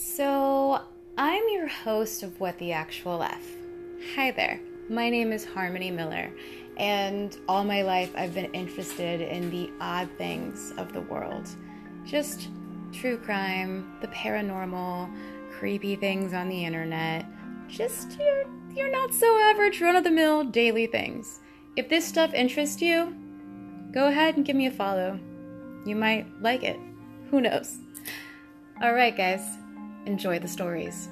So, I'm your host of What the Actual Eff. Hi there, my name is Harmony Miller, and all my life I've been interested in the odd things of the world. Just true crime, the paranormal, creepy things on the internet, just your, your not so average run of the mill daily things. If this stuff interests you, go ahead and give me a follow. You might like it. Who knows? Alright, guys, enjoy the stories.